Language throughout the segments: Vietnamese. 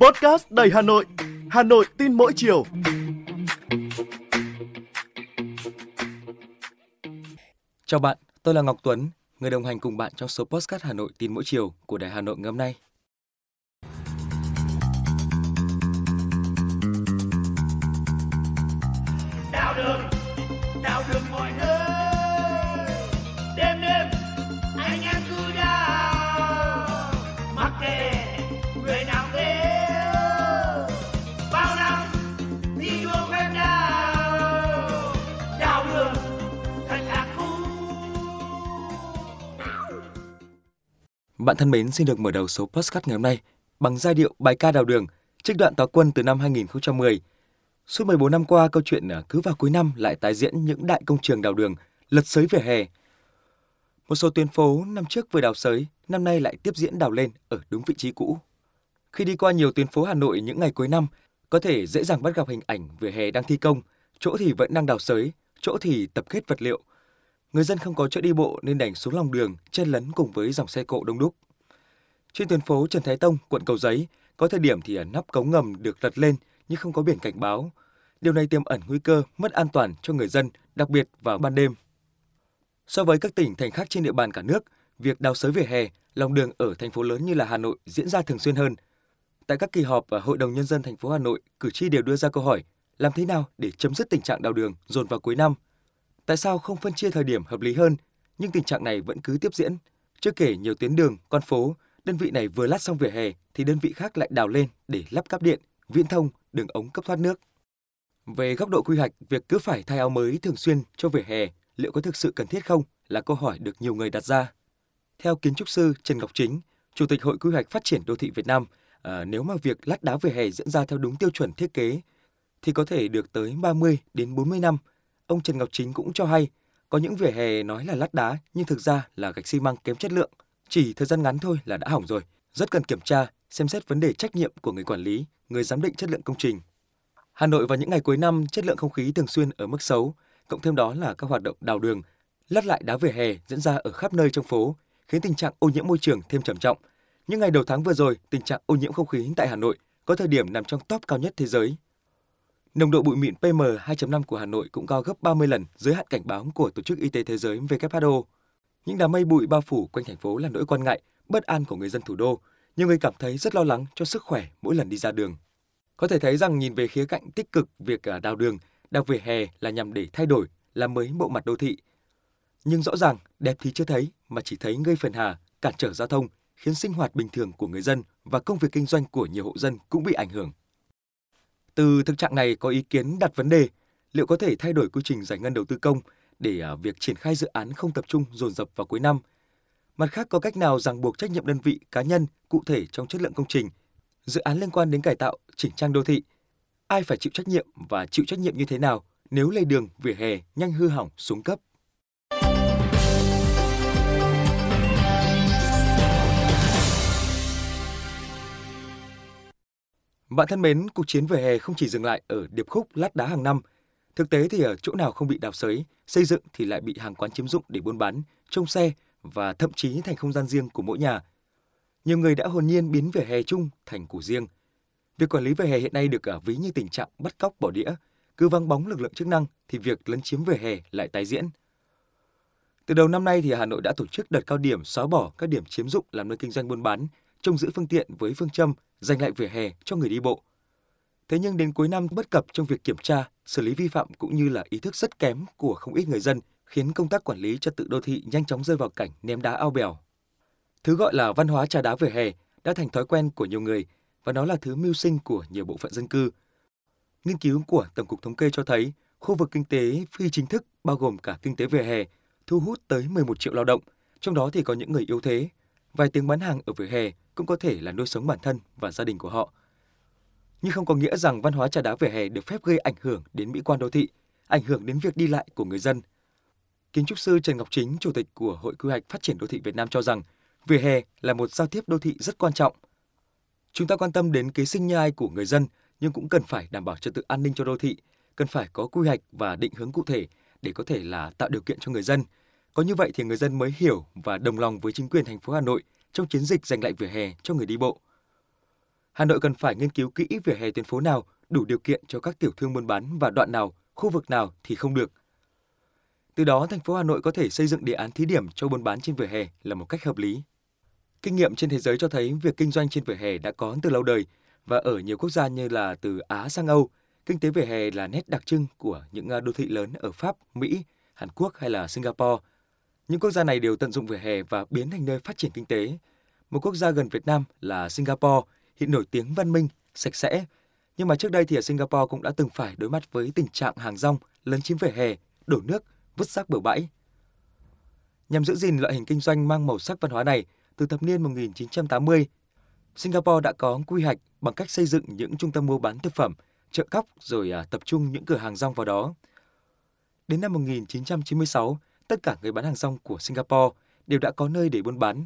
Podcast đầy Hà Nội, Hà Nội tin mỗi chiều. Chào bạn, tôi là Ngọc Tuấn, người đồng hành cùng bạn trong số Podcast Hà Nội tin mỗi chiều của Đài Hà Nội ngày hôm nay. Bạn thân mến, xin được mở đầu số Podcast ngày hôm nay bằng giai điệu bài ca đào đường, trích đoạn táo quân từ năm 2010. Suốt 14 năm qua, câu chuyện à, cứ vào cuối năm lại tái diễn những đại công trường đào đường, lật sới vỉa hè. Một số tuyến phố năm trước vừa đào sới, năm nay lại tiếp diễn đào lên ở đúng vị trí cũ. Khi đi qua nhiều tuyến phố Hà Nội những ngày cuối năm, có thể dễ dàng bắt gặp hình ảnh vỉa hè đang thi công, chỗ thì vẫn đang đào sới, chỗ thì tập kết vật liệu. Người dân không có chỗ đi bộ nên đành xuống lòng đường, chen lấn cùng với dòng xe cộ đông đúc. Trên tuyến phố Trần Thái Tông, quận Cầu Giấy, có thời điểm thì à, nắp cống ngầm được lật lên nhưng không có biển cảnh báo. Điều này tiềm ẩn nguy cơ mất an toàn cho người dân, đặc biệt vào ban đêm. So với các tỉnh thành khác trên địa bàn cả nước, việc đào sới vỉa hè, lòng đường ở thành phố lớn như là Hà Nội diễn ra thường xuyên hơn. Tại các kỳ họp ở Hội đồng nhân dân thành phố Hà Nội, cử tri đều đưa ra câu hỏi: làm thế nào để chấm dứt tình trạng đào đường dồn vào cuối năm? Tại sao không phân chia thời điểm hợp lý hơn? Nhưng tình trạng này vẫn cứ tiếp diễn. Chưa kể nhiều tuyến đường, con phố, đơn vị này vừa lát xong vỉa hè thì đơn vị khác lại đào lên để lắp cáp điện, viễn thông, đường ống cấp thoát nước. Về góc độ quy hoạch, việc cứ phải thay áo mới thường xuyên cho vỉa hè liệu có thực sự cần thiết không là câu hỏi được nhiều người đặt ra. Theo kiến trúc sư Trần Ngọc Chính, Chủ tịch Hội Quy hoạch Phát triển Đô thị Việt Nam, à, nếu mà việc lát đá vỉa hè diễn ra theo đúng tiêu chuẩn thiết kế thì có thể được tới 30 đến 40 năm. Ông Trần Ngọc Chính cũng cho hay, có những vỉa hè nói là lát đá nhưng thực ra là gạch xi măng kém chất lượng. Chỉ thời gian ngắn thôi là đã hỏng rồi, rất cần kiểm tra, xem xét vấn đề trách nhiệm của người quản lý, người giám định chất lượng công trình. Hà Nội vào những ngày cuối năm, chất lượng không khí thường xuyên ở mức xấu, cộng thêm đó là các hoạt động đào đường, lát lại đá vỉa hè diễn ra ở khắp nơi trong phố, khiến tình trạng ô nhiễm môi trường thêm trầm trọng. Những ngày đầu tháng vừa rồi, tình trạng ô nhiễm không khí tại Hà Nội có thời điểm nằm trong top cao nhất thế giới. Nồng độ bụi mịn PM 2.5 của Hà Nội cũng cao gấp 30 lần giới hạn cảnh báo của Tổ chức Y tế Thế giới WHO. Những đám mây bụi bao phủ quanh thành phố là nỗi quan ngại, bất an của người dân thủ đô. Nhiều người cảm thấy rất lo lắng cho sức khỏe mỗi lần đi ra đường. Có thể thấy rằng nhìn về khía cạnh tích cực việc à, đào đường, đào vỉa hè là nhằm để thay đổi, làm mới bộ mặt đô thị. Nhưng rõ ràng đẹp thì chưa thấy mà chỉ thấy gây phần hà, cản trở giao thông, khiến sinh hoạt bình thường của người dân và công việc kinh doanh của nhiều hộ dân cũng bị ảnh hưởng. Từ thực trạng này có ý kiến đặt vấn đề liệu có thể thay đổi quy trình giải ngân đầu tư công để à, việc triển khai dự án không tập trung dồn dập vào cuối năm. Mặt khác có cách nào ràng buộc trách nhiệm đơn vị cá nhân cụ thể trong chất lượng công trình, dự án liên quan đến cải tạo, chỉnh trang đô thị. Ai phải chịu trách nhiệm và chịu trách nhiệm như thế nào nếu lề đường, vỉa hè nhanh hư hỏng xuống cấp? Bạn thân mến, cuộc chiến về hè không chỉ dừng lại ở điệp khúc lát đá hàng năm. Thực tế thì ở chỗ nào không bị đào sới, xây dựng thì lại bị hàng quán chiếm dụng để buôn bán, trông xe và thậm chí thành không gian riêng của mỗi nhà. Nhiều người đã hồn nhiên biến vỉa hè chung thành của riêng. Việc quản lý vỉa hè hiện nay được ở ví như tình trạng bắt cóc bỏ đĩa, cứ vắng bóng lực lượng chức năng thì việc lấn chiếm vỉa hè lại tái diễn. Từ đầu năm nay thì Hà Nội đã tổ chức đợt cao điểm xóa bỏ các điểm chiếm dụng làm nơi kinh doanh buôn bán, trông giữ phương tiện với phương châm dành lại vỉa hè cho người đi bộ. Thế nhưng đến cuối năm bất cập trong việc kiểm tra, xử lý vi phạm cũng như là ý thức rất kém của không ít người dân khiến công tác quản lý trật tự đô thị nhanh chóng rơi vào cảnh ném đá ao bèo. Thứ gọi là văn hóa trà đá vỉa hè đã thành thói quen của nhiều người và nó là thứ mưu sinh của nhiều bộ phận dân cư. Nghiên cứu của Tổng cục Thống kê cho thấy khu vực kinh tế phi chính thức bao gồm cả kinh tế vỉa hè thu hút tới 11 triệu lao động, trong đó thì có những người yếu thế. Vài tiếng bán hàng ở vỉa hè cũng có thể là nuôi sống bản thân và gia đình của họ. Nhưng không có nghĩa rằng văn hóa trà đá vỉa hè được phép gây ảnh hưởng đến mỹ quan đô thị, ảnh hưởng đến việc đi lại của người dân. Kiến trúc sư Trần Ngọc Chính, chủ tịch của Hội Quy hoạch Phát triển đô thị Việt Nam cho rằng vỉa hè là một giao tiếp đô thị rất quan trọng. Chúng ta quan tâm đến kế sinh nhai của người dân nhưng cũng cần phải đảm bảo trật tự an ninh cho đô thị, cần phải có quy hoạch và định hướng cụ thể để có thể là tạo điều kiện cho người dân. Có như vậy thì người dân mới hiểu và đồng lòng với chính quyền thành phố Hà Nội trong chiến dịch giành lại vỉa hè cho người đi bộ. Hà Nội cần phải nghiên cứu kỹ vỉa hè tuyến phố nào đủ điều kiện cho các tiểu thương buôn bán và đoạn nào, khu vực nào thì không được. Từ đó, thành phố Hà Nội có thể xây dựng đề án thí điểm cho buôn bán trên vỉa hè là một cách hợp lý. Kinh nghiệm trên thế giới cho thấy việc kinh doanh trên vỉa hè đã có từ lâu đời và ở nhiều quốc gia như là từ Á sang Âu, kinh tế vỉa hè là nét đặc trưng của những à, đô thị lớn ở Pháp, Mỹ, Hàn Quốc hay là Singapore. Những quốc gia này đều tận dụng vỉa hè và biến thành nơi phát triển kinh tế. Một quốc gia gần Việt Nam là Singapore hiện nổi tiếng văn minh, sạch sẽ. Nhưng mà trước đây thì ở Singapore cũng đã từng phải đối mặt với tình trạng hàng rong lấn chiếm vỉa hè, đổ nước, vứt rác bừa bãi. Nhằm giữ gìn loại hình kinh doanh mang màu sắc văn hóa này, từ thập niên 1980, Singapore đã có quy hoạch bằng cách xây dựng những trung tâm mua bán thực phẩm, chợ cóc rồi à, tập trung những cửa hàng rong vào đó. Đến năm 1996, tất cả người bán hàng rong của Singapore đều đã có nơi để buôn bán.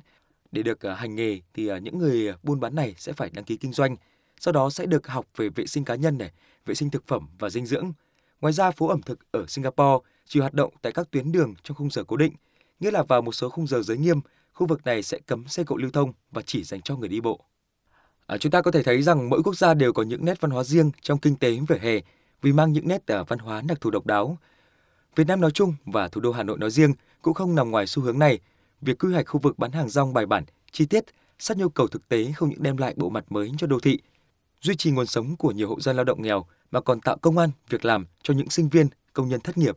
Để được à, hành nghề thì à, những người à, buôn bán này sẽ phải đăng ký kinh doanh, sau đó sẽ được học về vệ sinh cá nhân này, vệ sinh thực phẩm và dinh dưỡng. Ngoài ra, phố ẩm thực ở Singapore chỉ hoạt động tại các tuyến đường trong khung giờ cố định, nghĩa là vào một số khung giờ giới nghiêm, khu vực này sẽ cấm xe cộ lưu thông và chỉ dành cho người đi bộ. À, chúng ta có thể thấy rằng mỗi quốc gia đều có những nét văn hóa riêng trong kinh tế vỉa hè vì mang những nét văn hóa đặc thù độc đáo. Việt Nam nói chung và thủ đô Hà Nội nói riêng cũng không nằm ngoài xu hướng này. Việc quy hoạch khu vực bán hàng rong bài bản, chi tiết, sát nhu cầu thực tế không những đem lại bộ mặt mới cho đô thị, duy trì nguồn sống của nhiều hộ dân lao động nghèo mà còn tạo công an, việc làm cho những sinh viên, công nhân thất nghiệp.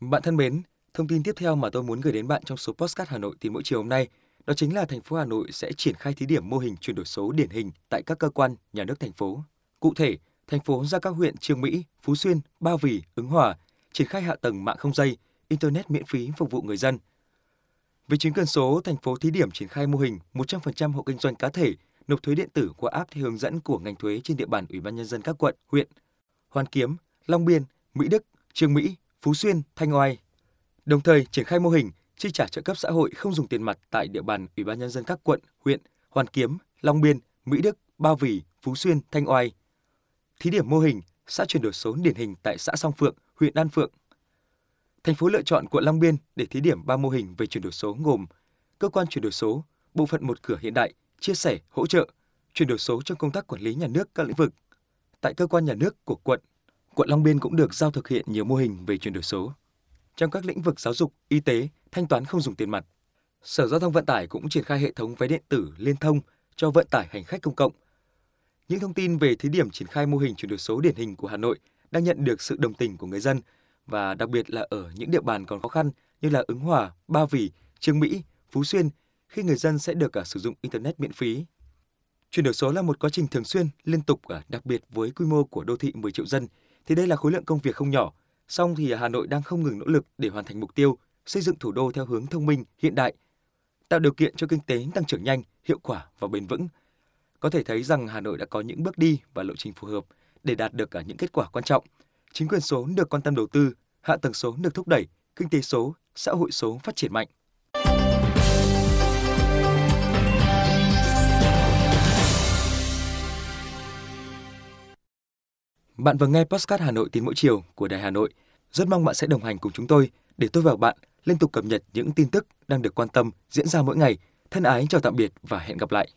Bạn thân mến, thông tin tiếp theo mà tôi muốn gửi đến bạn trong số Postcard Hà Nội tìm mỗi chiều hôm nay đó chính là thành phố Hà Nội sẽ triển khai thí điểm mô hình chuyển đổi số điển hình tại các cơ quan, nhà nước thành phố. Cụ thể, thành phố ra các huyện Trương Mỹ, Phú Xuyên, Ba Vì, Ứng Hòa triển khai hạ tầng mạng không dây, internet miễn phí phục vụ người dân. Về chính quyền số, thành phố thí điểm triển khai mô hình 100% hộ kinh doanh cá thể nộp thuế điện tử qua app theo hướng dẫn của ngành thuế trên địa bàn Ủy ban nhân dân các quận, huyện Hoàn Kiếm, Long Biên, Mỹ Đức, Trương Mỹ, Phú Xuyên, Thanh Oai. Đồng thời triển khai mô hình chi trả trợ cấp xã hội không dùng tiền mặt tại địa bàn Ủy ban nhân dân các quận, huyện Hoàn Kiếm, Long Biên, Mỹ Đức, Ba Vì, Phú Xuyên, Thanh Oai. Thí điểm mô hình xã chuyển đổi số điển hình tại xã Song Phượng, huyện Đan Phượng. Thành phố lựa chọn quận Long Biên để thí điểm ba mô hình về chuyển đổi số gồm cơ quan chuyển đổi số, bộ phận một cửa hiện đại, chia sẻ, hỗ trợ, chuyển đổi số trong công tác quản lý nhà nước các lĩnh vực. Tại cơ quan nhà nước của quận, quận Long Biên cũng được giao thực hiện nhiều mô hình về chuyển đổi số. Trong các lĩnh vực giáo dục, y tế, thanh toán không dùng tiền mặt, Sở Giao thông Vận tải cũng triển khai hệ thống vé điện tử liên thông cho vận tải hành khách công cộng. Những thông tin về thí điểm triển khai mô hình chuyển đổi số điển hình của Hà Nội đang nhận được sự đồng tình của người dân và đặc biệt là ở những địa bàn còn khó khăn như là Ứng Hòa, Ba Vì, Trương Mỹ, Phú Xuyên khi người dân sẽ được cả sử dụng internet miễn phí. Chuyển đổi số là một quá trình thường xuyên, liên tục, à, đặc biệt với quy mô của đô thị 10 triệu dân thì đây là khối lượng công việc không nhỏ. Song thì Hà Nội đang không ngừng nỗ lực để hoàn thành mục tiêu xây dựng thủ đô theo hướng thông minh, hiện đại, tạo điều kiện cho kinh tế tăng trưởng nhanh, hiệu quả và bền vững. Có thể thấy rằng Hà Nội đã có những bước đi và lộ trình phù hợp để đạt được cả những kết quả quan trọng. Chính quyền số được quan tâm đầu tư, hạ tầng số được thúc đẩy, kinh tế số, xã hội số phát triển mạnh. Bạn vừa nghe Postcard Hà Nội tin mỗi chiều của Đài Hà Nội. Rất mong bạn sẽ đồng hành cùng chúng tôi để tôi và bạn liên tục cập nhật những tin tức đang được quan tâm diễn ra mỗi ngày. Thân ái, chào tạm biệt và hẹn gặp lại.